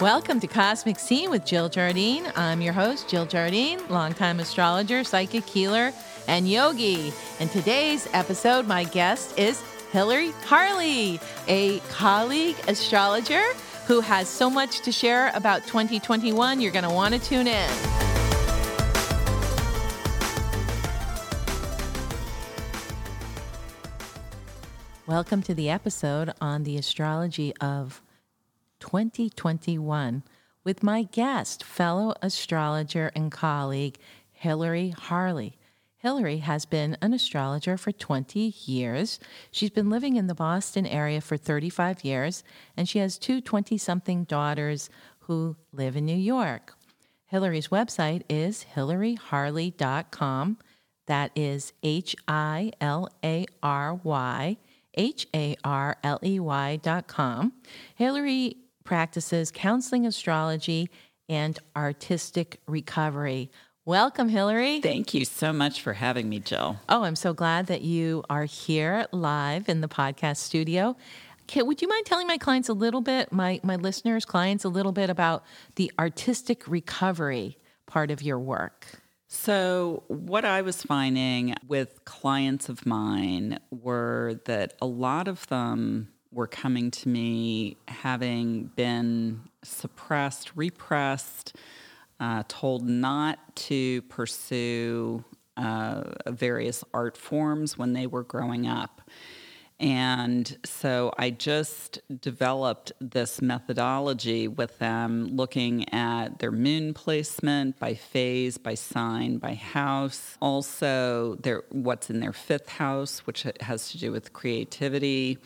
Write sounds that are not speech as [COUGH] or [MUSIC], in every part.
Welcome to Cosmic Scene with Jill Jardine. I'm your host, Jill Jardine, longtime astrologer, psychic healer, and yogi. In today's episode, my guest is Hillary Harley, a colleague astrologer who has so much to share about 2021. You're going to want to tune in. Welcome to the episode on the astrology of 2021 with my guest, fellow astrologer and colleague, Hillary Harley. Hillary has been an astrologer for 20 years. She's been living in the Boston area for 35 years, and she has two 20 something daughters who live in New York. Hillary's website is hillaryharley.com. That is H I L A R Y H A R L E Y dot com. Hillary practices counseling astrology and artistic recovery. Welcome, Hillary. Thank you so much for having me, Jill. Oh, I'm so glad that you are here live in the podcast studio. Okay, would you mind telling my clients a little bit, my, my listeners, clients, a little bit about the artistic recovery part of your work? So, what I was finding with clients of mine were that a lot of them were coming to me having been suppressed, repressed, uh, told not to pursue uh, various art forms when they were growing up. And so I just developed this methodology with them, looking at their moon placement by phase, by sign, by house. Also, their what's in their fifth house, which has to do with creativity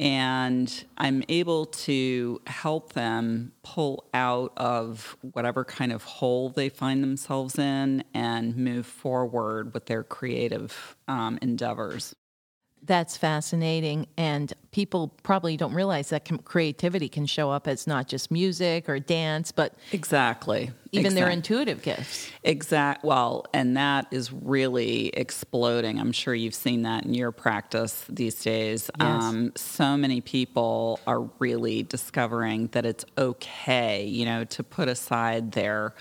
and I'm able to help them pull out of whatever kind of hole they find themselves in and move forward with their creative um, endeavors. That's fascinating. And people probably don't realize that creativity can show up as not just music or dance, but exactly even exactly. their intuitive gifts. Exact. Well, and that is really exploding. I'm sure you've seen that in your practice these days. Yes. Um, so many people are really discovering that it's okay, you know, to put aside their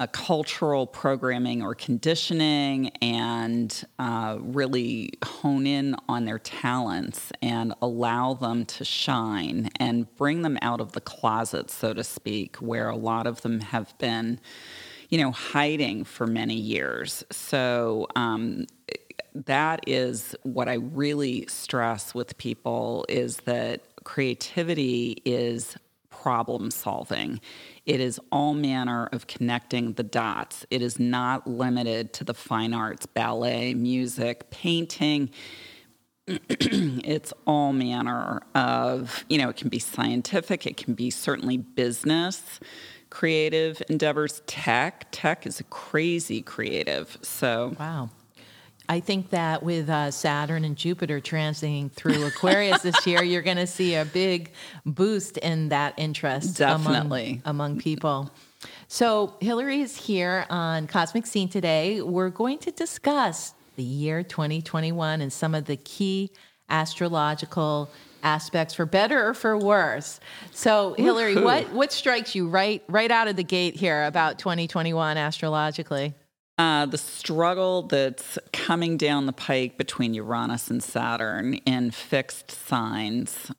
a cultural programming or conditioning and uh, really hone in on their talents and allow them to shine and bring them out of the closet, so to speak, where a lot of them have been, you know, hiding for many years. So, um, that is what I really stress with people is that creativity is problem solving. It is all manner of connecting the dots. It is not limited to the fine arts, ballet, music, painting. [CLEARS THROAT] it's all manner of, you know, it can be scientific, it can be certainly business, creative endeavors, tech. Tech is a crazy creative. So, wow. I think that with uh, Saturn and Jupiter transiting through Aquarius this year, you're going to see a big boost in that interest Definitely. Among, among people. So, Hillary is here on Cosmic Scene today. We're going to discuss the year 2021 and some of the key astrological aspects for better or for worse. So, Hillary, what what strikes you right right out of the gate here about 2021 astrologically? Uh, the struggle that's coming down the pike between Uranus and Saturn in fixed signs.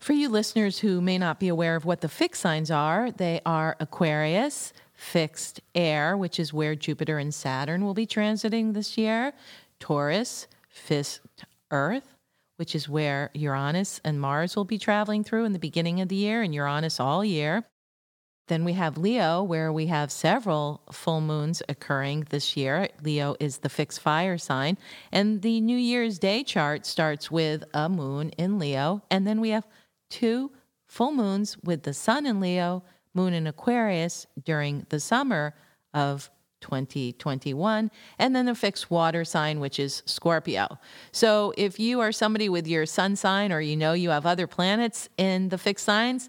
For you listeners who may not be aware of what the fixed signs are, they are Aquarius, fixed air, which is where Jupiter and Saturn will be transiting this year, Taurus, fixed earth, which is where Uranus and Mars will be traveling through in the beginning of the year, and Uranus all year. Then we have Leo, where we have several full moons occurring this year. Leo is the fixed fire sign. And the New Year's Day chart starts with a moon in Leo. And then we have two full moons with the sun in Leo, moon in Aquarius during the summer of 2021, and then the fixed water sign, which is Scorpio. So if you are somebody with your sun sign or you know you have other planets in the fixed signs,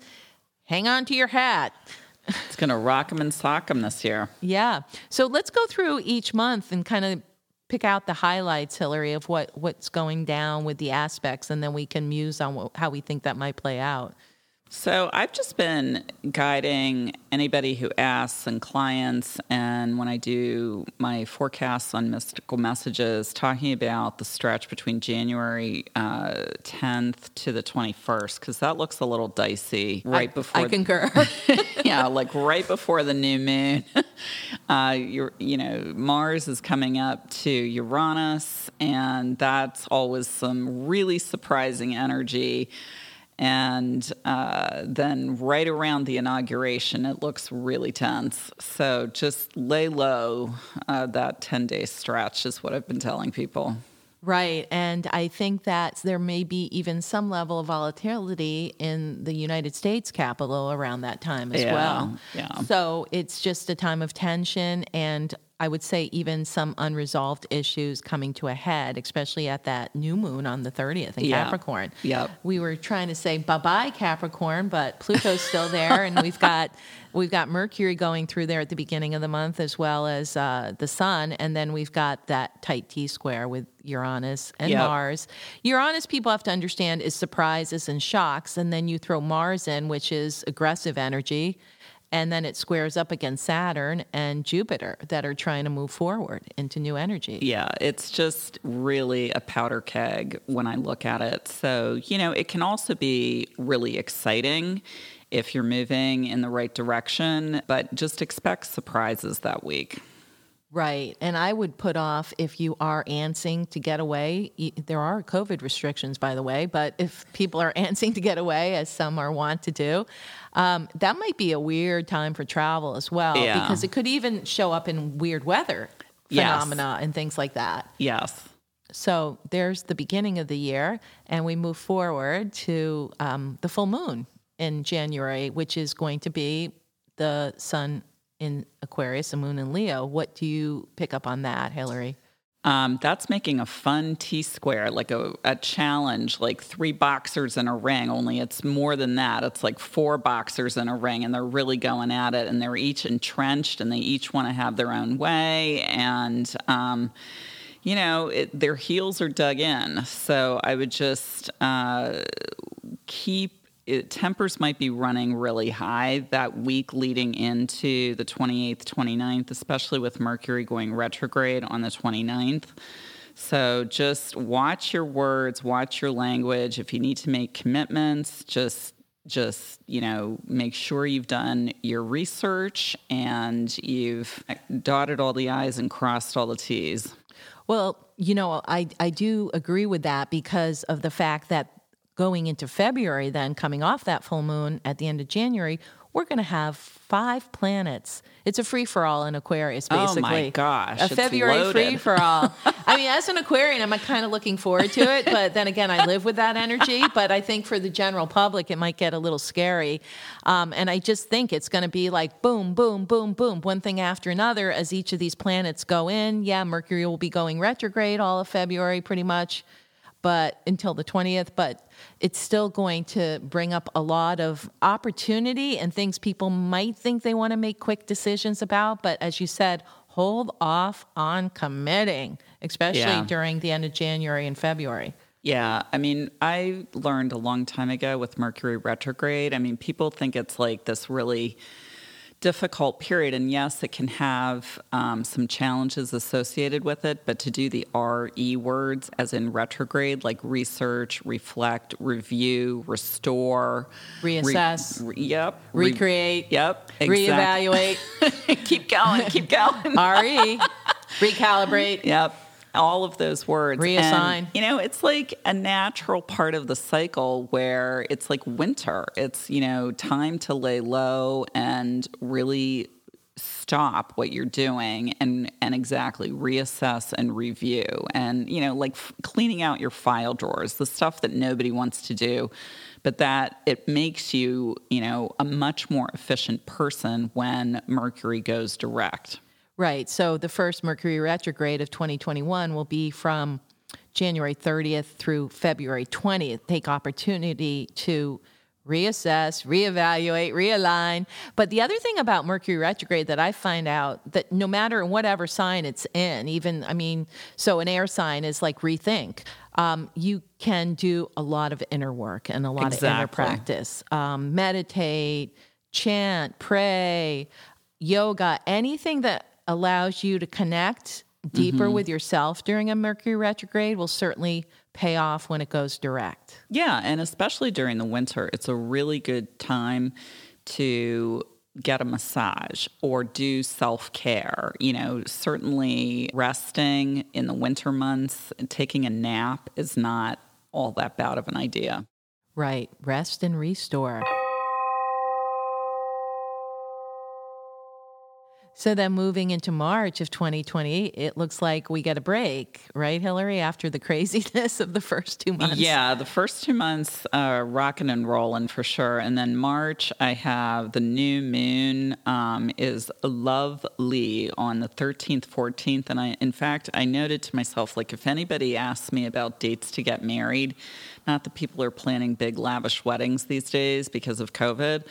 hang on to your hat. It's going to rock them and sock them this year. Yeah. So let's go through each month and kind of pick out the highlights, Hillary, of what, what's going down with the aspects, and then we can muse on what, how we think that might play out. So I've just been guiding anybody who asks and clients, and when I do my forecasts on mystical messages, talking about the stretch between January uh, 10th to the 21st, because that looks a little dicey right I, before. I concur. [LAUGHS] [LAUGHS] yeah, like right before the new moon. [LAUGHS] Uh, you you know, Mars is coming up to Uranus, and that's always some really surprising energy. And uh, then right around the inauguration, it looks really tense. So just lay low. Uh, that 10 day stretch is what I've been telling people. Right. And I think that there may be even some level of volatility in the United States Capitol around that time as Yeah, well. yeah. So it's just a time of tension and I would say even some unresolved issues coming to a head, especially at that new moon on the 30th in Yeah. Capricorn. Yep. We were trying to say bye-bye Capricorn, but Pluto's still there and we've got [LAUGHS] we've got Mercury going through there at the beginning of the month as well as uh, the sun and then we've got that tight T-square with Uranus and Yep. Mars. Uranus people have to understand is surprises and shocks and then you throw Mars in which is aggressive energy and then it squares up against Saturn and Jupiter that are trying to move forward into new energy. Yeah, it's just really a powder keg when I look at it. So, you know, it can also be really exciting if you're moving in the right direction, but just expect surprises that week. Right. And I would put off if you are antsing to get away. There are COVID restrictions, by the way, but if people are [LAUGHS] antsing to get away, as some are want to do, um, that might be a weird time for travel as well, Yeah. because it could even show up in weird weather Yes. phenomena and things like that. Yes. So there's the beginning of the year, and we move forward to um, the full moon in January, which is going to be the sun in Aquarius, the moon in Leo. What do you pick up on that, Hillary? Um, that's making a fun T square, like a, a challenge, like three boxers in a ring, only it's more than that. It's like four boxers in a ring, and they're really going at it, and they're each entrenched, and they each want to have their own way. And, um, you know, it, their heels are dug in. So I would just uh, keep it, tempers might be running really high that week leading into the 28th, 29th, especially with Mercury going retrograde on the 29th. So just watch your words, watch your language. If you need to make commitments, just just you know make sure you've done your research and you've dotted all the i's and crossed all the t's Well, you know, I, I do agree with that because of the fact that going into February, then coming off that full moon at the end of January, we're going to have five planets. It's a free for all in Aquarius, basically. Oh my gosh, a February free for all. [LAUGHS] I mean, as an Aquarian, I'm kind of looking forward to it, but then again, I live with that energy. But I think for the general public, it might get a little scary. Um, and I just think it's going to be like boom, boom, boom, boom, one thing after another as each of these planets go in. Yeah, Mercury will be going retrograde all of February, pretty much but until the 20th but it's still going to bring up a lot of opportunity and things people might think they want to make quick decisions about but as you said hold off on committing especially Yeah. during the end of January and February Yeah, I mean, I learned a long time ago with Mercury retrograde. I mean, people think it's like this really difficult period, and yes, it can have um, some challenges associated with it. But to do the RE words, as in retrograde, like research, reflect, review, restore, Reassess. re- yep, re- recreate yep, exact- reevaluate [LAUGHS] keep going, keep going. [LAUGHS] re recalibrate Yep. All of those words. Reassign. And, you know, it's like a natural part of the cycle where it's like winter. It's, you know, time to lay low and really stop what you're doing and and exactly reassess and review and you know like f- cleaning out your file drawers the stuff that nobody wants to do but that it makes you you know a much more efficient person when mercury goes direct Right. So the first Mercury retrograde of 2021 will be from January 30th through February 20th. Take opportunity to reassess, reevaluate, realign. But the other thing about Mercury retrograde that I find out that no matter whatever sign it's in, even I mean, so an air sign is like rethink. Um, you can do a lot of inner work and a lot of inner practice. Um, meditate, chant, pray, yoga, anything that allows you to connect deeper Mm-hmm. with yourself during a Mercury retrograde will certainly pay off when it goes direct. Yeah, and especially during the winter, it's a really good time to get a massage or do self care. You know, certainly resting in the winter months, and taking a nap is not all that bad of an idea. Right. Rest and restore. So then moving into March of 2020, it looks like we get a break, right, Hillary, after the [LAUGHS] craziness of the first two months? Yeah, the first two months uh, rocking and rolling for sure, and then March I have the new moon um, is lovely on the thirteenth, fourteenth, and I in fact I noted to myself like if anybody asks me about dates to get married, not that people are planning big lavish weddings these days because of COVID.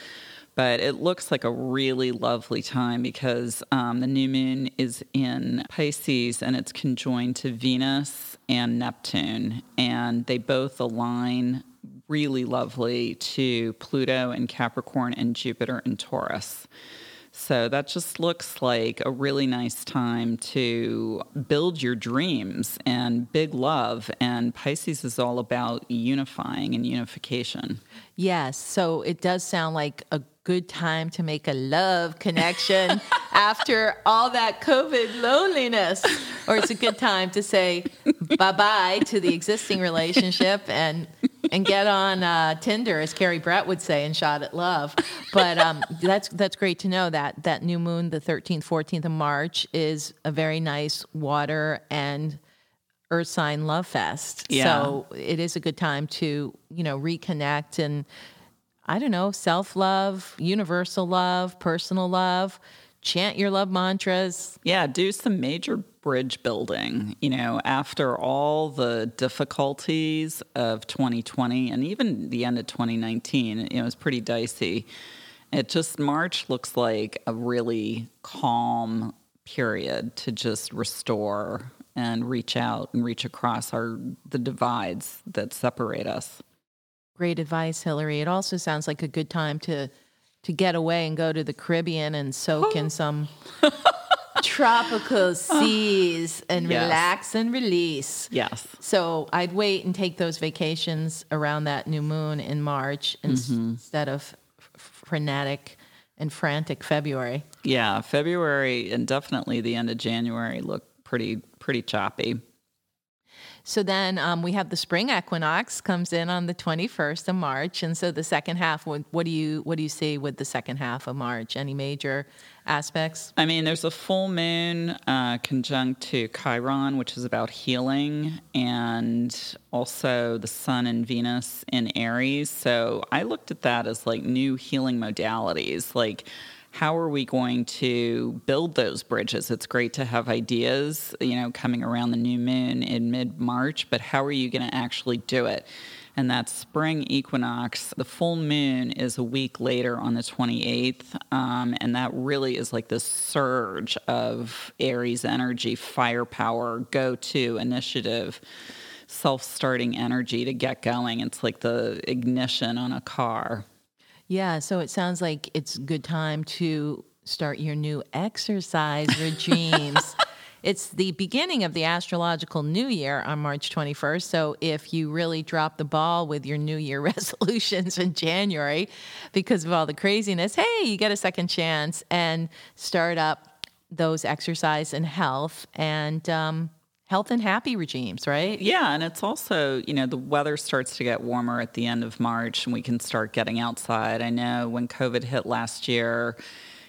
But it looks like a really lovely time because um, the new moon is in Pisces and it's conjoined to Venus and Neptune, and they both align really lovely to Pluto and Capricorn and Jupiter and Taurus. So that just looks like a really nice time to build your dreams and big love. And Pisces is all about unifying and unification. Yes. So it does sound like a good time to make a love connection [LAUGHS] after all that COVID loneliness. Or it's a good time to say bye bye to the existing relationship and and get on uh, Tinder, as Carrie Brett would say, and shot at love. But um, that's that's great to know that that new moon, the 13th, 14th of March, is a very nice water and earth sign love fest. Yeah. So it is a good time to, you know, reconnect and I don't know, self love, universal love, personal love, chant your love mantras. Yeah, do some major bridge building. You know, after all the difficulties of 2020 and even the end of 2019, you know, it was pretty dicey. It just, March looks like a really calm period to just restore and reach out and reach across our the divides that separate us. Great advice, Hillary. It also sounds like a good time to to get away and go to the Caribbean and soak in [GASPS] some [LAUGHS] tropical seas and Yes. relax and release. Yes. So I'd wait and take those vacations around that new moon in March ins- mm-hmm. instead of frenetic and frantic February. Yeah, February and definitely the end of January look pretty pretty choppy. So then um, we have the spring equinox comes in on the 21st of March, and so the second half. What, what do you what do you see with the second half of March? Any major aspects? I mean, there's a full moon uh, conjunct to Chiron, which is about healing, and also the Sun and Venus in Aries. So I looked at that as like new healing modalities. Like, how are we going to build those bridges? It's great to have ideas, you know, coming around the new moon in mid March, but how are you going to actually do it? and that spring equinox, the full moon is a week later on the 28th. Um, and that really is like this surge of Aries energy, firepower, go to initiative, self starting energy to get going. It's like the ignition on a car. Yeah, so it sounds like it's a good time to start your new exercise regimes. [LAUGHS] it's the beginning of the astrological new year on March 21st. So if you really drop the ball with your new year [LAUGHS] resolutions in January because of all the craziness, hey, you get a second chance and start up those exercise and health and um, health and happy regimes, right? Yeah, and it's also, you know, the weather starts to get warmer at the end of March and we can start getting outside. I know when COVID hit last year,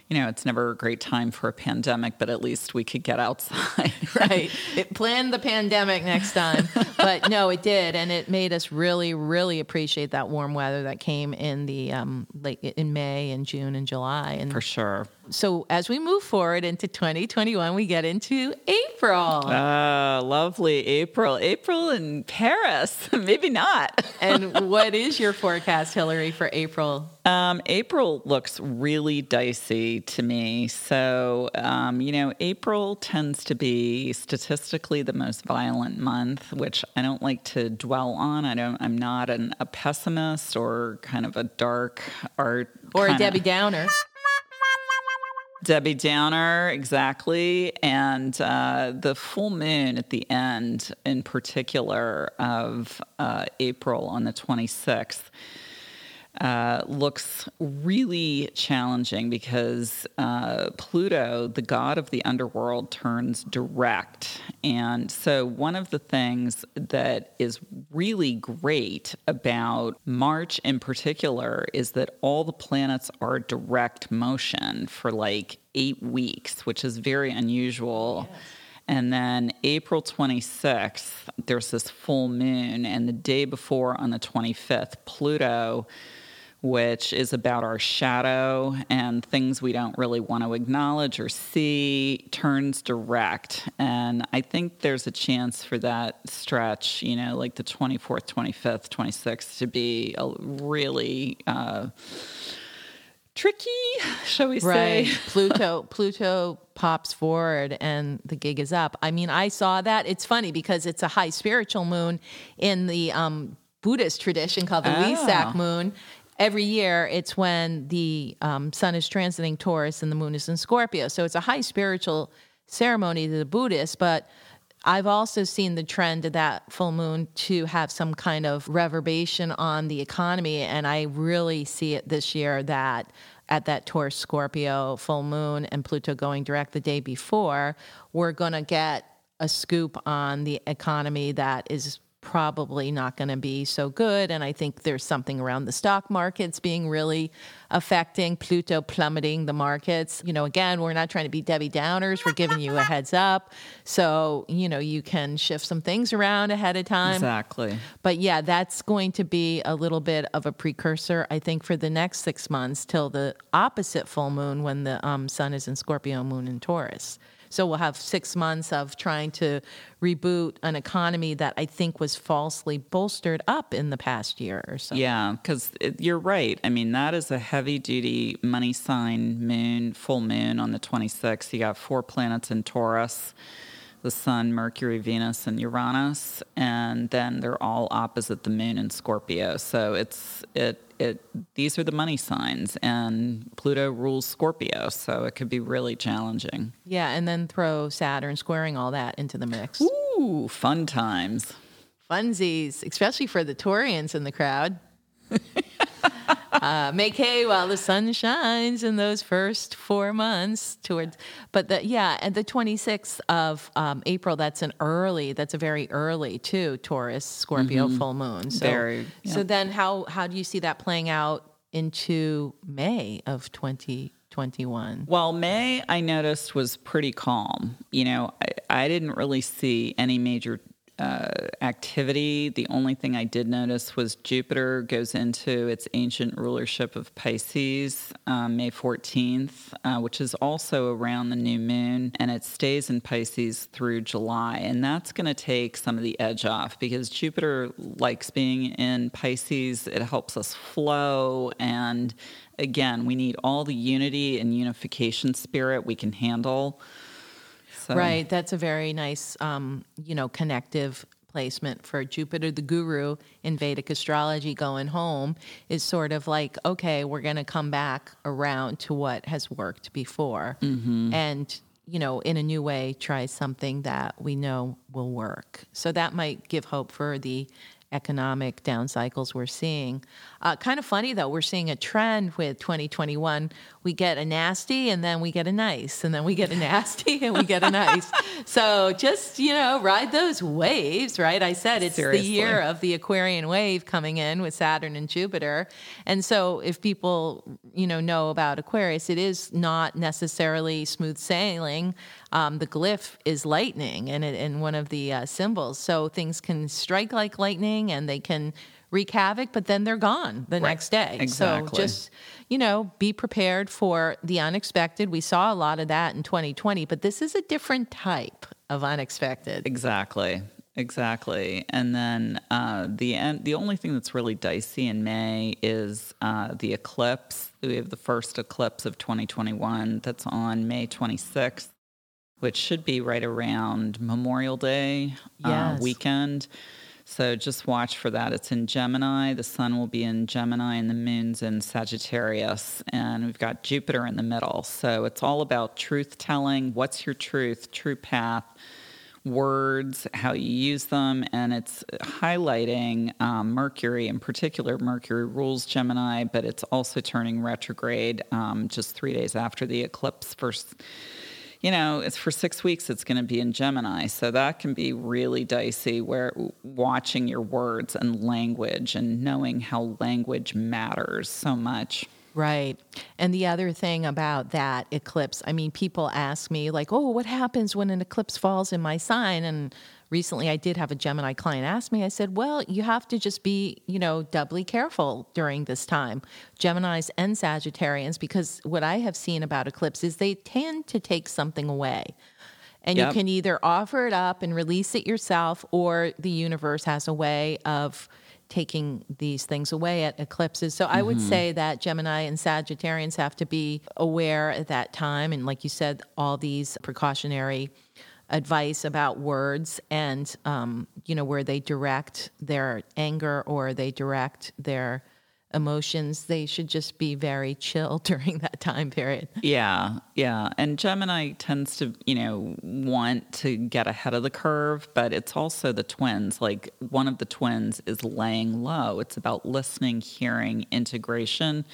you know, it's never a great time for a pandemic, but at least we could get outside. [LAUGHS] right. [LAUGHS] It planned the pandemic next time, but no, it did, and it made us really, really appreciate that warm weather that came in the um, late in May and June and July. And For sure. so, as we move forward into 2021, we get into April, Ah, lovely. April. April in Paris. [LAUGHS] Maybe not. and [LAUGHS] what is your forecast, Hillary, for April? Um, April looks really dicey to me. So, um, you know, April tends to be statistically the most violent month, which I don't like to dwell on. I don't. I'm not an, a pessimist or kind of a dark art or a Debbie Downer. Debbie Downer, exactly. And uh, the full moon at the end, in particular, of uh, April on the 26th, uh, looks really challenging because uh, Pluto, the god of the underworld, turns direct. And so, one of the things that is really great about March in particular is that all the planets are direct motion for like eight weeks, which is very unusual. And then April 26th, there's this full moon. And the day before, on the 25th, Pluto, which is about our shadow and things we don't really want to acknowledge or see, turns direct. And I think there's a chance for that stretch, you know, like the 24th, 25th, 26th, to be a really. Uh, tricky, shall we Right. say? [LAUGHS] Pluto Pluto pops forward and the gig is up. I mean, I saw that. It's funny because it's a high spiritual moon in the um, Buddhist tradition called the Oh. Wesak moon. Every year, it's when the um, sun is transiting Taurus and the moon is in Scorpio. So it's a high spiritual ceremony to the Buddhists, but I've also seen the trend of that full moon to have some kind of reverberation on the economy. And I really see it this year that at that Taurus Scorpio full moon and Pluto going direct the day before, we're going to get a scoop on the economy that is probably not going to be so good. And I think there's something around the stock markets being really affecting Pluto plummeting the markets. You know, again, we're not trying to be Debbie Downers. We're giving you a heads up. So, you know, you can shift some things around ahead of time. Exactly. But yeah, that's going to be a little bit of a precursor, I think, for the next six months till the opposite full moon when the um, sun is in Scorpio, moon in Taurus. So we'll have six months of trying to reboot an economy that I think was falsely bolstered up in the past year or so. Yeah, because you're right. I mean, that is a heavy duty money sign moon, full moon on the 26th. You got four planets in Taurus the Sun, Mercury, Venus, and Uranus, and then they're all opposite the moon in Scorpio. So it's it it these are the money signs, and Pluto rules Scorpio, so it could be really challenging. Yeah, and then throw Saturn squaring all that into the mix. Ooh, fun times. Funsies, especially for the Taurians in the crowd. [LAUGHS] uh, make hay while the sun shines in those first four months towards, but the, yeah, and the 26th of um, April, that's an early, that's a very early too, Taurus, Scorpio full moon. So, Very, so then how, how do you see that playing out into May of 2021? Well, May I noticed was pretty calm. You know, I, I didn't really see any major uh, activity. The only thing I did notice was Jupiter goes into its ancient rulership of Pisces um, May 14th, uh, which is also around the new moon, and it stays in Pisces through July. And that's going to take some of the edge off because Jupiter likes being in Pisces. It helps us flow and again, we need all the unity and unification spirit we can handle. So, Right. That's a very nice, um, you know, connective placement for Jupiter, the guru in Vedic astrology going home is sort of like, okay, we're going to come back around to what has worked before. And, you know, in a new way, try something that we know will work. So that might give hope for the economic down cycles we're seeing. Uh, kind of funny though, we're seeing a trend with 2021. We get a nasty and then we get a nice, and then we get a nasty and we get a nice. [LAUGHS] So just, you know, ride those waves, right? I said it's Seriously. the year of the Aquarian wave coming in with Saturn and Jupiter. And so if people, you know, know about Aquarius, it is not necessarily smooth sailing. Um, the glyph is lightning and, it, and one of the uh, symbols. So things can strike like lightning and they can wreak havoc, but then they're gone the next day. Exactly. So just, you know, be prepared for the unexpected. We saw a lot of that in 2020, but this is a different type of unexpected. Exactly. Exactly. And then uh, the end, the only thing that's really dicey in May is uh, the eclipse. We have the first eclipse of 2021 that's on May 26th, which should be right around Memorial Day uh, weekend. So just watch for that. It's in Gemini. The sun will be in Gemini and the moon's in Sagittarius. And we've got Jupiter in the middle. So it's all about truth telling. What's your truth, true path, words, how you use them. And it's highlighting um, Mercury in particular. Mercury rules Gemini, but it's also turning retrograde um, just three days after the eclipse first you know, it's for six weeks, it's going to be in Gemini. So that can be really dicey where watching your words and language and knowing how language matters so much. Right. And the other thing about that eclipse, I mean, people ask me, like, oh, what happens when an eclipse falls in my sign? And recently I did have a Gemini client ask me, I said, well, you have to just be, you know, doubly careful during this time, Geminis and Sagittarians, because what I have seen about eclipses, they tend to take something away. And yep. you can either offer it up and release it yourself, or the universe has a way of taking these things away at eclipses. So I would mm-hmm. say that Gemini and Sagittarians have to be aware at that time. And like you said, all these precautionary advice about words and um, you know where they direct their anger or they direct their emotions they should just be very chill [LAUGHS] during that time period. Yeah yeah. And gemini tends to you know want to get ahead of the curve but it's also the twins. Like one of the twins is laying low. It's about listening hearing integration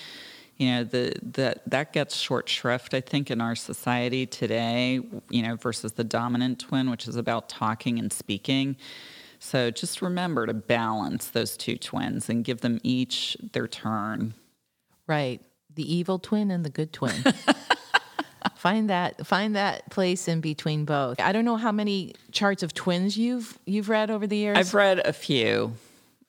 you know the, the that gets short shrift i think in our society today you know versus the dominant twin which is about talking and speaking. So just remember to balance those two twins and give them each their turn. Right. The evil twin and the good twin. [LAUGHS] Find that find that place in between both. I don't know how many charts of twins you've you've read over the years. I've read a few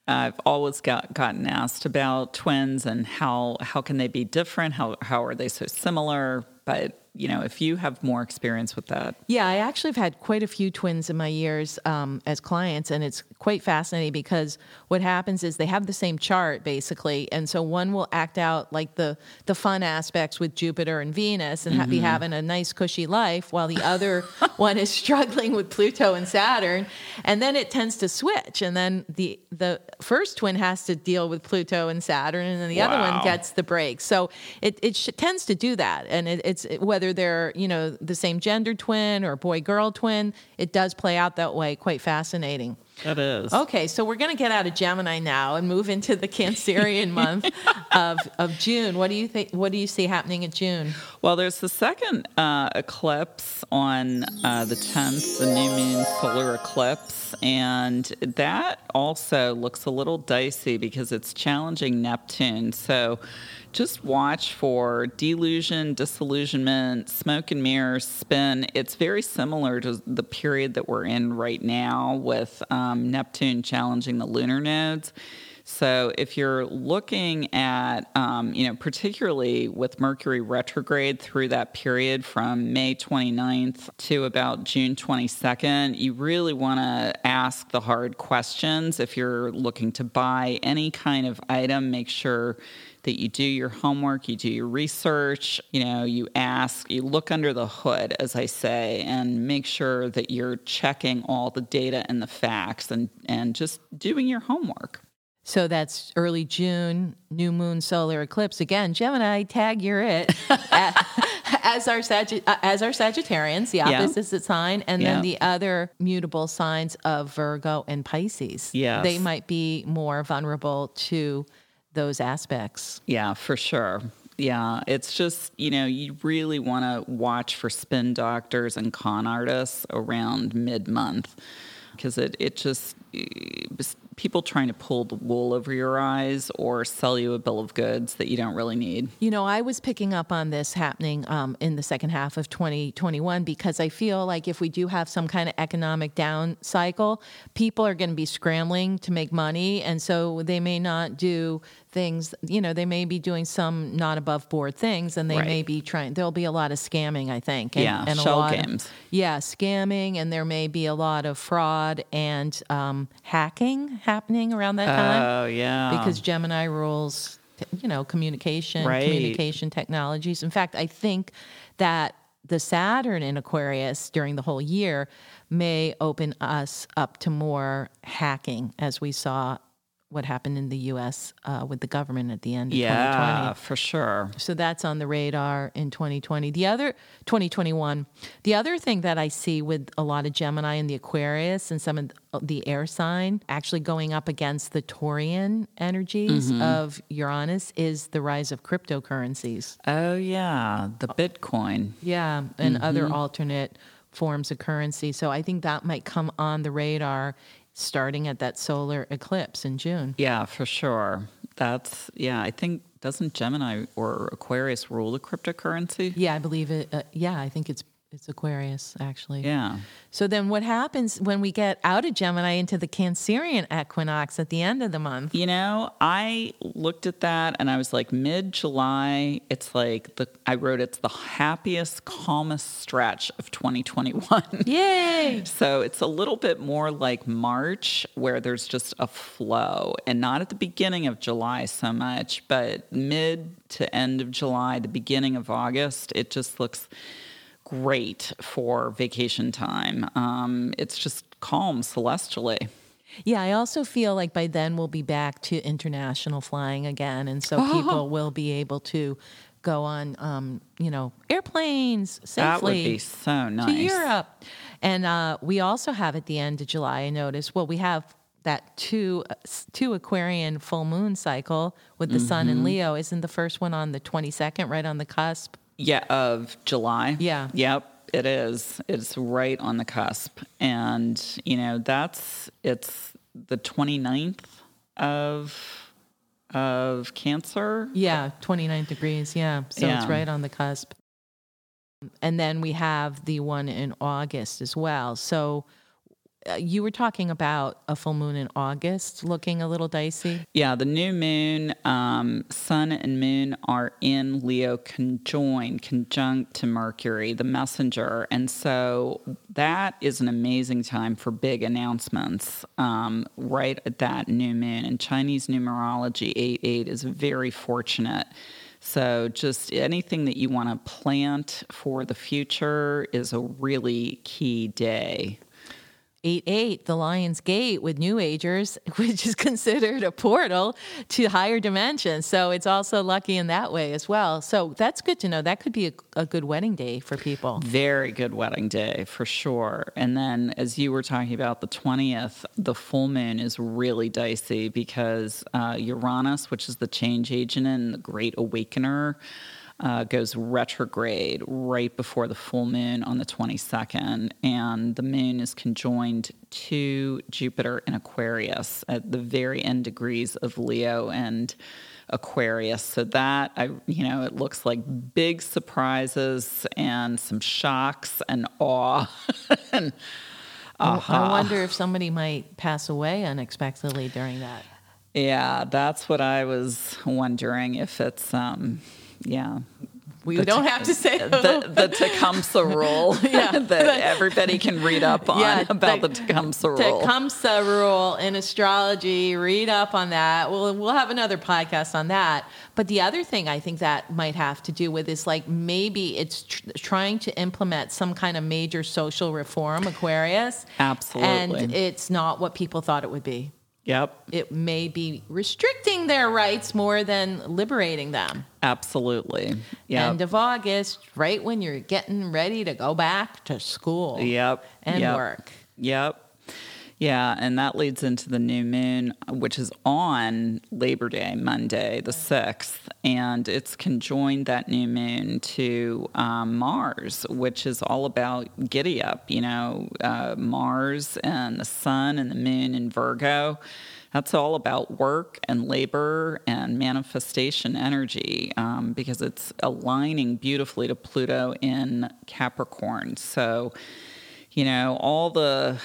I've always got, gotten asked about twins and how how can they be different? How how are they so similar? But you know, if you have more experience with that. Yeah, I actually have had quite a few twins in my years um, as clients, and it's quite fascinating because what happens is they have the same chart basically, and so one will act out like the the fun aspects with Jupiter and Venus and mm-hmm. be having a nice cushy life, while the other [LAUGHS] one is struggling with Pluto and Saturn, and then it tends to switch, and then the the first twin has to deal with Pluto and Saturn, and then the wow. other one gets the break. So it it sh- tends to do that, and it, it's whether whether they're, you know, the same gender twin or boy girl twin, it does play out that way. Quite fascinating. That is. Okay, so we're going to get out of Gemini now and move into the Cancerian [LAUGHS] month of, of June. What do you think? What do you see happening in June? Well, there's the second uh, eclipse on uh, the 10th, the new moon solar eclipse, and that also looks a little dicey because it's challenging Neptune. So just watch for delusion, disillusionment, smoke and mirrors, spin. It's very similar to the period that we're in right now with um, Neptune challenging the lunar nodes. So if you're looking at, um, you know, particularly with Mercury retrograde through that period from May 29th to about June 22nd, you really want to ask the hard questions. If you're looking to buy any kind of item, make sure that you do your homework, you do your research, you know, you ask, you look under the hood, as I say, and make sure that you're checking all the data and the facts and, and just doing your homework. So that's early June, new moon solar eclipse. Again, Gemini, tag you're it. [LAUGHS] as our Saggi- uh, as our Sagittarians, the opposite yeah. sign, and yeah. then the other mutable signs of Virgo and Pisces. Yeah, they might be more vulnerable to those aspects. Yeah, for sure. Yeah, it's just, you know, you really want to watch for spin doctors and con artists around mid month because it, it just, people trying to pull the wool over your eyes or sell you a bill of goods that you don't really need. You know, I was picking up on this happening um, in the second half of 2021 because I feel like if we do have some kind of economic down cycle, people are going to be scrambling to make money. And so they may not do things, you know, they may be doing some not above board things and they right. may be trying, there'll be a lot of scamming, I think. And, yeah, and shell games. Of, yeah, scamming, and there may be a lot of fraud and um, hacking happening around that time. Oh, yeah. Because Gemini rules, you know, communication, right. communication technologies. In fact, I think that the Saturn in Aquarius during the whole year may open us up to more hacking, as we saw what happened in the U.S. Uh, with the government at the end of Yeah, 2020. for sure. So that's on the radar in 2020. The other 2021. The other thing that I see with a lot of Gemini and the Aquarius and some of the air sign actually going up against the Taurian energies of Uranus is the rise of cryptocurrencies. Oh, yeah, the Bitcoin. Yeah, and other alternate forms of currency. So I think that might come on the radar starting at that solar eclipse in June. Yeah, for sure. That's, yeah, I think, doesn't Gemini or Aquarius rule the cryptocurrency? Yeah, I believe it. Uh, yeah, I think it's it's Aquarius actually. Yeah. So then what happens when we get out of Gemini into the Cancerian equinox at the end of the month? You know, I looked at that and I was like, mid July, it's like the, I wrote it's the happiest, calmest stretch of 2021. [LAUGHS] Yay! So it's a little bit more like March, where there's just a flow, and not at the beginning of July so much, but mid to end of July, the beginning of August, it just looks great for vacation time. Um, it's just calm celestially. Yeah, I also feel like by then we'll be back to international flying again, and so people will be able to go on, um, you know, airplanes safely. That would be so nice. to Europe. And uh, we also have at the end of July, I noticed, well, we have that two two Aquarian full moon cycle with the sun Mm-hmm. in Leo. Isn't the first one on the 22nd, right on the cusp? Yeah, of July. Yeah. Yep, it is. It's right on the cusp. And, you know, that's it's the 29th of of Cancer. Yeah, 29 degrees. Yeah. So it's right on the cusp. And then we have the one in August as well. So you were talking about a full moon in August looking a little dicey. Yeah, the new moon, um, sun and moon are in Leo conjoined, conjunct to Mercury, the messenger. And so that is an amazing time for big announcements um, right at that new moon. In Chinese numerology, 8 8 is very fortunate. So, just anything that you want to plant for the future is a really key day. 8 8, the Lion's Gate with New Agers, [LAUGHS] which is considered a portal to higher dimensions. So it's also lucky in that way as well. So that's good to know. That could be a, a good wedding day for people. Very good wedding day for sure. And then, as you were talking about the 20th, the full moon is really dicey because uh, Uranus, which is the change agent and the great awakener, uh, goes retrograde right before the full moon on the 22nd. And the moon is conjoined to Jupiter in Aquarius at the very end degrees of Leo and Aquarius. So that I you know, it looks like big surprises and some shocks and awe. [LAUGHS] and I wonder if somebody might pass away unexpectedly during that. yeah, that's what I was wondering if it's um yeah. We don't have to say The, the Tecumseh [LAUGHS] rule Yeah. [LAUGHS] that everybody can read up on Yeah, about the- the, Tecumseh rule. Tecumseh rule in astrology. Read up on that. We'll we'll have another podcast on that. But the other thing I think that might have to do with is like maybe it's tr- trying to implement some kind of major social reform, Aquarius. Absolutely. And it's not what people thought it would be. Yep, It may be restricting their rights more than liberating them. absolutely. Yep. End of August, right when you're getting ready to go back to school Yep. and yep. work. Yep. Yeah, and that leads into the new moon, which is on Labor Day, Monday, the 6th. And it's conjoined that new moon to um, Mars, which is all about giddy up. You know, uh, Mars and the sun and the moon in Virgo. That's all about work and labor and manifestation energy um, because it's aligning beautifully to Pluto in Capricorn. So, you know, all the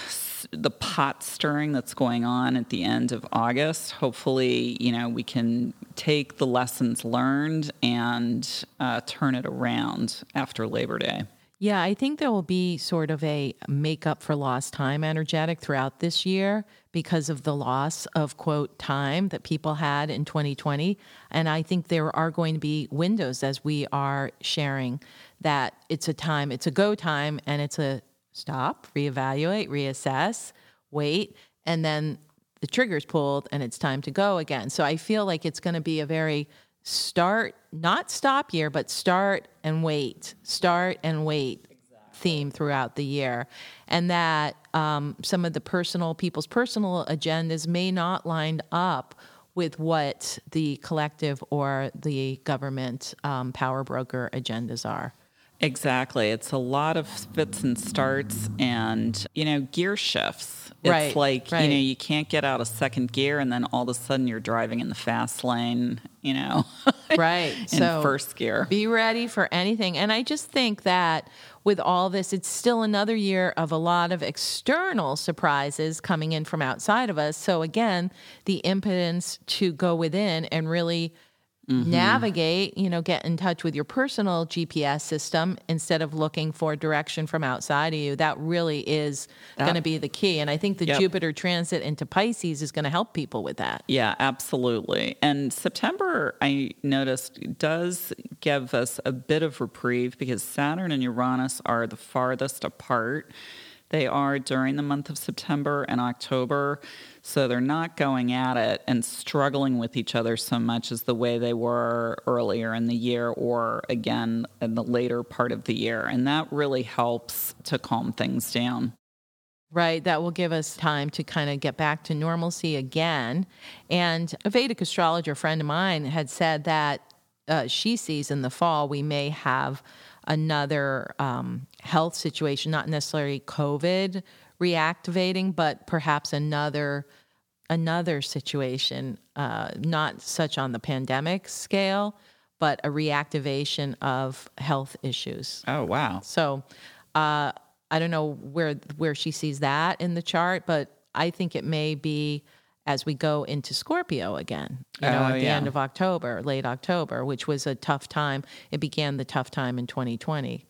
the pot stirring that's going on at the end of August. Hopefully, you know, we can take the lessons learned and uh, turn it around after Labor Day. Yeah, I think there will be sort of a make up for lost time energetic throughout this year because of the loss of quote time that people had in 2020. And I think there are going to be windows as we are sharing that it's a time, it's a go time, and it's a stop, reevaluate, reassess, wait, and then the trigger's pulled and it's time to go again. So I feel like it's going to be a very start, not stop year, but start and wait, start and wait exactly. theme throughout the year. And that um, some of the personal, people's personal agendas may not line up with what the collective or the government um, power broker agendas are. Exactly. It's a lot of fits and starts and, you know, gear shifts. It's right, like, right. you know, you can't get out of second gear and then all of a sudden you're driving in the fast lane, you know. [LAUGHS] right. in so first gear. Be ready for anything. And I just think that with all this, it's still another year of a lot of external surprises coming in from outside of us. So again, the impotence to go within and really mm-hmm. navigate, you know, get in touch with your personal GPS system instead of looking for direction from outside of you. That really is going to be the key. And I think the yep. Jupiter transit into Pisces is going to help people with that. Yeah, absolutely. And September, I noticed, does give us a bit of reprieve because Saturn and Uranus are the farthest apart. They are during the month of September and October. So they're not going at it and struggling with each other so much as the way they were earlier in the year or again in the later part of the year. And that really helps to calm things down. Right. That will give us time to kind of get back to normalcy again. And a Vedic astrologer friend of mine had said that uh, she sees in the fall we may have another um, health situation, not necessarily COVID reactivating, but perhaps another another situation, uh, not such on the pandemic scale, but a reactivation of health issues. Oh wow! So uh, I don't know where where she sees that in the chart, but I think it may be as we go into Scorpio again, you know, at the yeah. end of October, late October, which was a tough time. It began the tough time in 2020.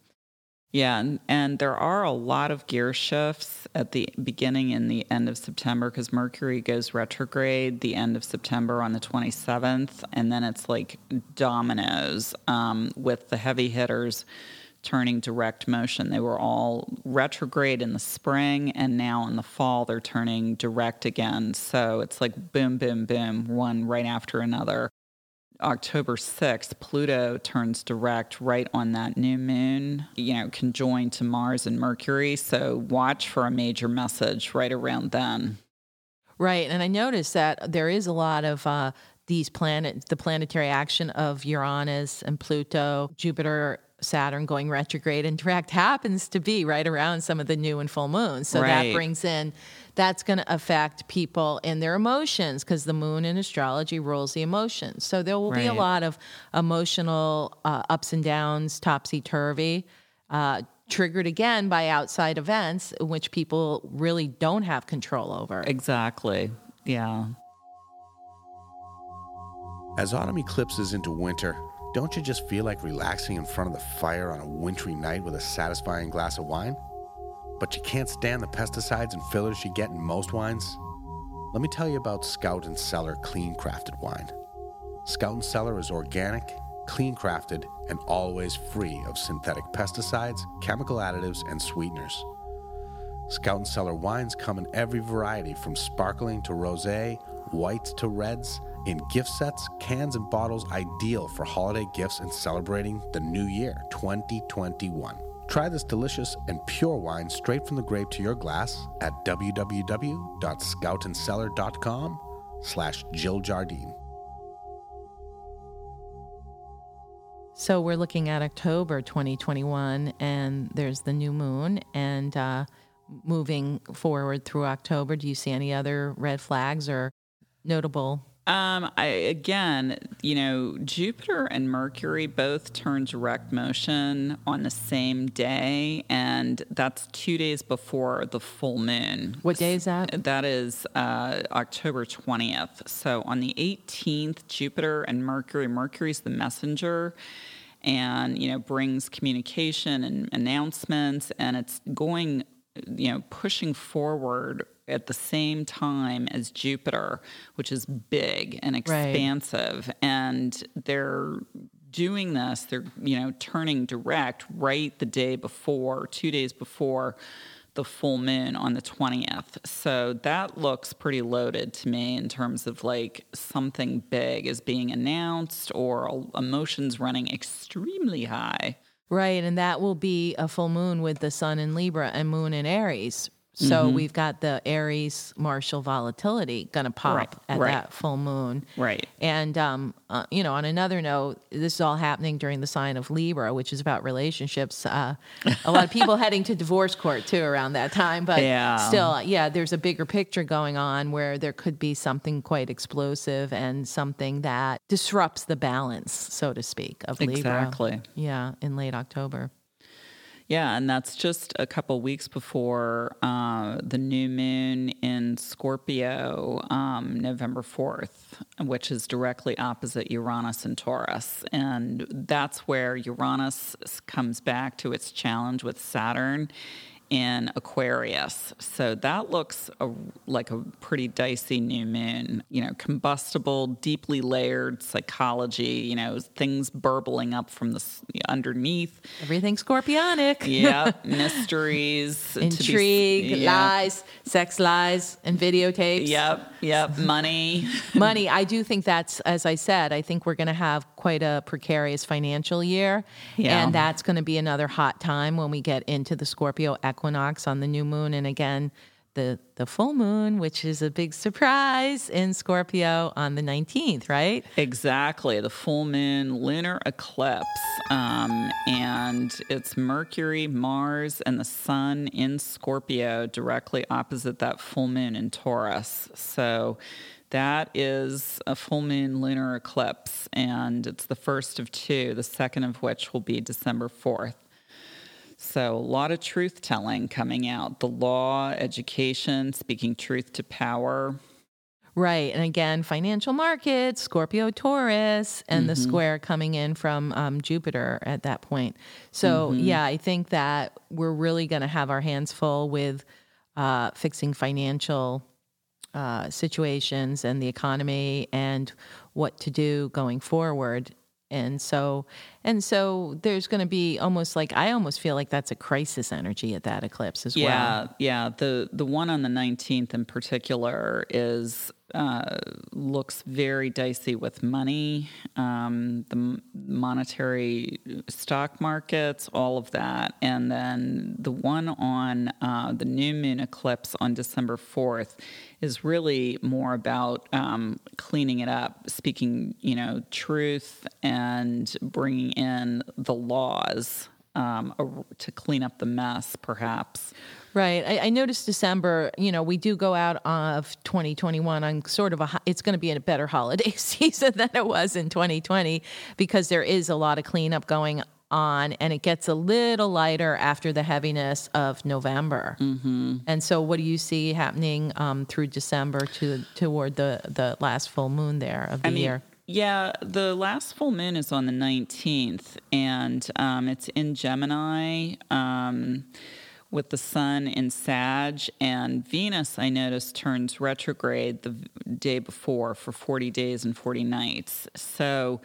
Yeah, and, and there are a lot of gear shifts at the beginning and the end of September because Mercury goes retrograde the end of September on the 27th, and then it's like dominoes um, with the heavy hitters turning direct motion. They were all retrograde in the spring, and now in the fall they're turning direct again. So it's like boom, boom, boom, one right after another. October 6th, Pluto turns direct right on that new moon, you know, conjoined to Mars and Mercury. So watch for a major message right around then. Right. And I noticed that there is a lot of uh, these planets, the planetary action of Uranus and Pluto, Jupiter Saturn going retrograde and direct happens to be right around some of the new and full moons. So right. that brings in that's going to affect people and their emotions because the moon in astrology rules the emotions. So there will right. be a lot of emotional uh, ups and downs, topsy turvy. Uh, triggered again by outside events which people really don't have control over. Exactly. Yeah. As autumn eclipses into winter, don't you just feel like relaxing in front of the fire on a wintry night with a satisfying glass of wine? but you can't stand the pesticides and fillers you get in most wines? Let me tell you about Scout and Cellar Clean Crafted Wine. Scout and Cellar is organic, clean crafted, and always free of synthetic pesticides, chemical additives, and sweeteners. Scout and Cellar wines come in every variety from sparkling to rosé, whites to reds, in gift sets, cans, and bottles ideal for holiday gifts and celebrating the new year 2021. Try this delicious and pure wine straight from the grape to your glass at www.scoutandcellar.com slash Jill Jardine. So we're looking at October 2021, and there's the new moon, and uh, moving forward through October, do you see any other red flags or notable um, I, again, you know, Jupiter and Mercury both turn direct motion on the same day, and that's two days before the full moon. What day is that? That is uh, October 20th. So on the 18th, Jupiter and Mercury, Mercury's the messenger, and you know brings communication and announcements and it's going you know pushing forward at the same time as Jupiter, which is big and expansive. Right. And they're doing this, they're, you know, turning direct right the day before, two days before the full moon on the 20th. So that looks pretty loaded to me in terms of like something big is being announced or emotions running extremely high. Right. And that will be a full moon with the sun in Libra and moon in Aries. So mm-hmm. we've got the Aries Martial volatility going to pop right. at right. that full moon. Right. And, um, uh, you know, on another note, this is all happening during the sign of Libra, which is about relationships. Uh, a lot of [LAUGHS] people heading to divorce court too around that time. But yeah. still, yeah, there's a bigger picture going on where there could be something quite explosive and something that disrupts the balance, so to speak, of Libra. Exactly. Yeah, in late October. Yeah, and that's just a couple weeks before uh, the new moon in Scorpio, um, November 4th, which is directly opposite Uranus and Taurus. And that's where Uranus comes back to its challenge with Saturn in Aquarius. So that looks a, like a pretty dicey new moon. You know, combustible, deeply layered psychology, you know, things burbling up from the underneath. Everything scorpionic. yeah, [LAUGHS] mysteries. Intrigue, be, yeah. lies, sex lies, and videotapes. Yep, yep, money. [LAUGHS] money. I do think that's, as I said, I think we're going to have quite a precarious financial year. Yeah. And that's going to be another hot time when we get into the Scorpio equinox on the new moon. And again, the the full moon, which is a big surprise in Scorpio on the 19th, right? Exactly. The full moon lunar eclipse. Um, and it's Mercury, Mars, and the sun in Scorpio directly opposite that full moon in Taurus. So that is a full moon lunar eclipse, and it's the first of two, the second of which will be December 4th. So, a lot of truth telling coming out the law, education, speaking truth to power. Right. And again, financial markets, Scorpio Taurus, and mm-hmm. the square coming in from um, Jupiter at that point. So, mm-hmm. yeah, I think that we're really going to have our hands full with uh, fixing financial uh, situations and the economy and what to do going forward. And so, and so there's going to be almost like I almost feel like that's a crisis energy at that eclipse as yeah, well. Yeah, yeah. The the one on the 19th in particular is uh, looks very dicey with money, um, the monetary stock markets, all of that. And then the one on uh, the new moon eclipse on December 4th is really more about um, cleaning it up, speaking, you know, truth and bringing in the laws um, to clean up the mess, perhaps. Right. I, I, noticed December, you know, we do go out of 2021 on sort of a, it's going to be a better holiday [LAUGHS] season than it was in 2020 because there is a lot of cleanup going on and it gets a little lighter after the heaviness of November. Mm-hmm. And so, what do you see happening um, through December to toward the, the last full moon there of the I mean, year? Yeah, the last full moon is on the 19th and um, it's in Gemini. Um, with the sun in Sag, and Venus, I noticed, turns retrograde the day before for 40 days and 40 nights. So,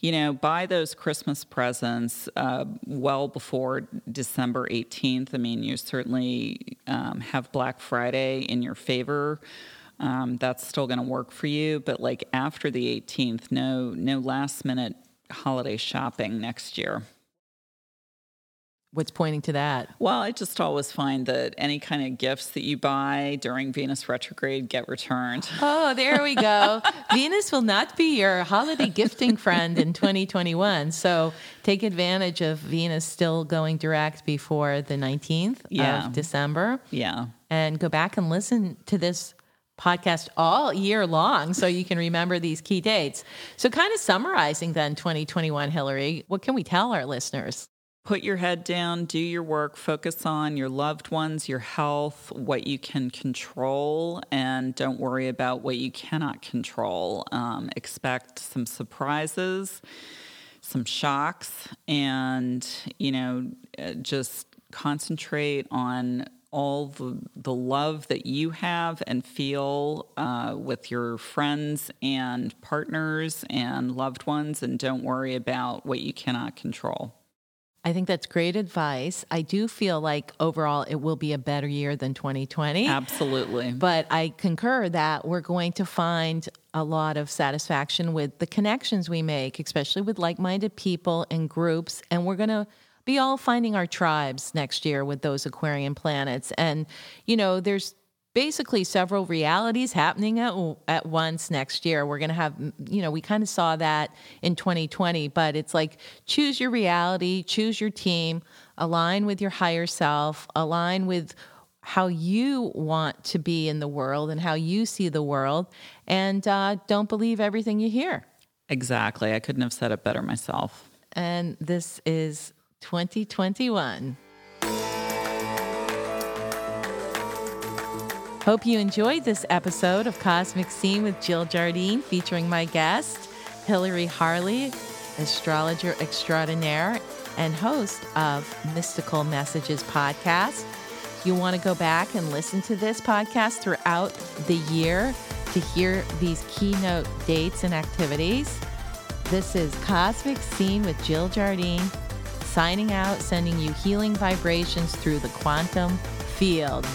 you know, buy those Christmas presents uh, well before December 18th. I mean, you certainly um, have Black Friday in your favor. Um, that's still going to work for you, but like after the 18th, no, no last minute holiday shopping next year. What's pointing to that? Well, I just always find that any kind of gifts that you buy during Venus retrograde get returned. [LAUGHS] Oh, there we go. [LAUGHS] Venus will not be your holiday gifting friend in 2021. So take advantage of Venus still going direct before the 19th yeah. of December. Yeah. And go back and listen to this podcast all year long so you can remember these key dates. So, kind of summarizing then 2021, Hillary, what can we tell our listeners? Put your head down, do your work, focus on your loved ones, your health, what you can control, and don't worry about what you cannot control. Um, expect some surprises. some shocks and, you know, uh, just concentrate on all the, the love that you have and feel uh, with your friends and partners and loved ones, and don't worry about what you cannot control. I think that's great advice. I do feel like overall it will be a better year than 2020. Absolutely. But I concur that we're going to find a lot of satisfaction with the connections we make, especially with like minded people and groups. And we're going to be all finding our tribes next year with those Aquarian planets. And, you know, there's basically several realities happening at, at once next year. We're going to have, you know, we kind of saw that in 2020, but it's like choose your reality, choose your team, align with your higher self, align with how you want to be in the world and how you see the world, and uh, don't believe everything you hear. Exactly. I couldn't have said it better myself. And this is 2021. Hope you enjoyed this episode of Cosmic Scene with Jill Jardine featuring my guest, Hillary Harley, astrologer extraordinaire and host of Mystical Messages podcast. You want to go back and listen to this podcast throughout the year to hear these keynote dates and activities. This is Cosmic Scene with Jill Jardine, signing out, sending you healing vibrations through the quantum field.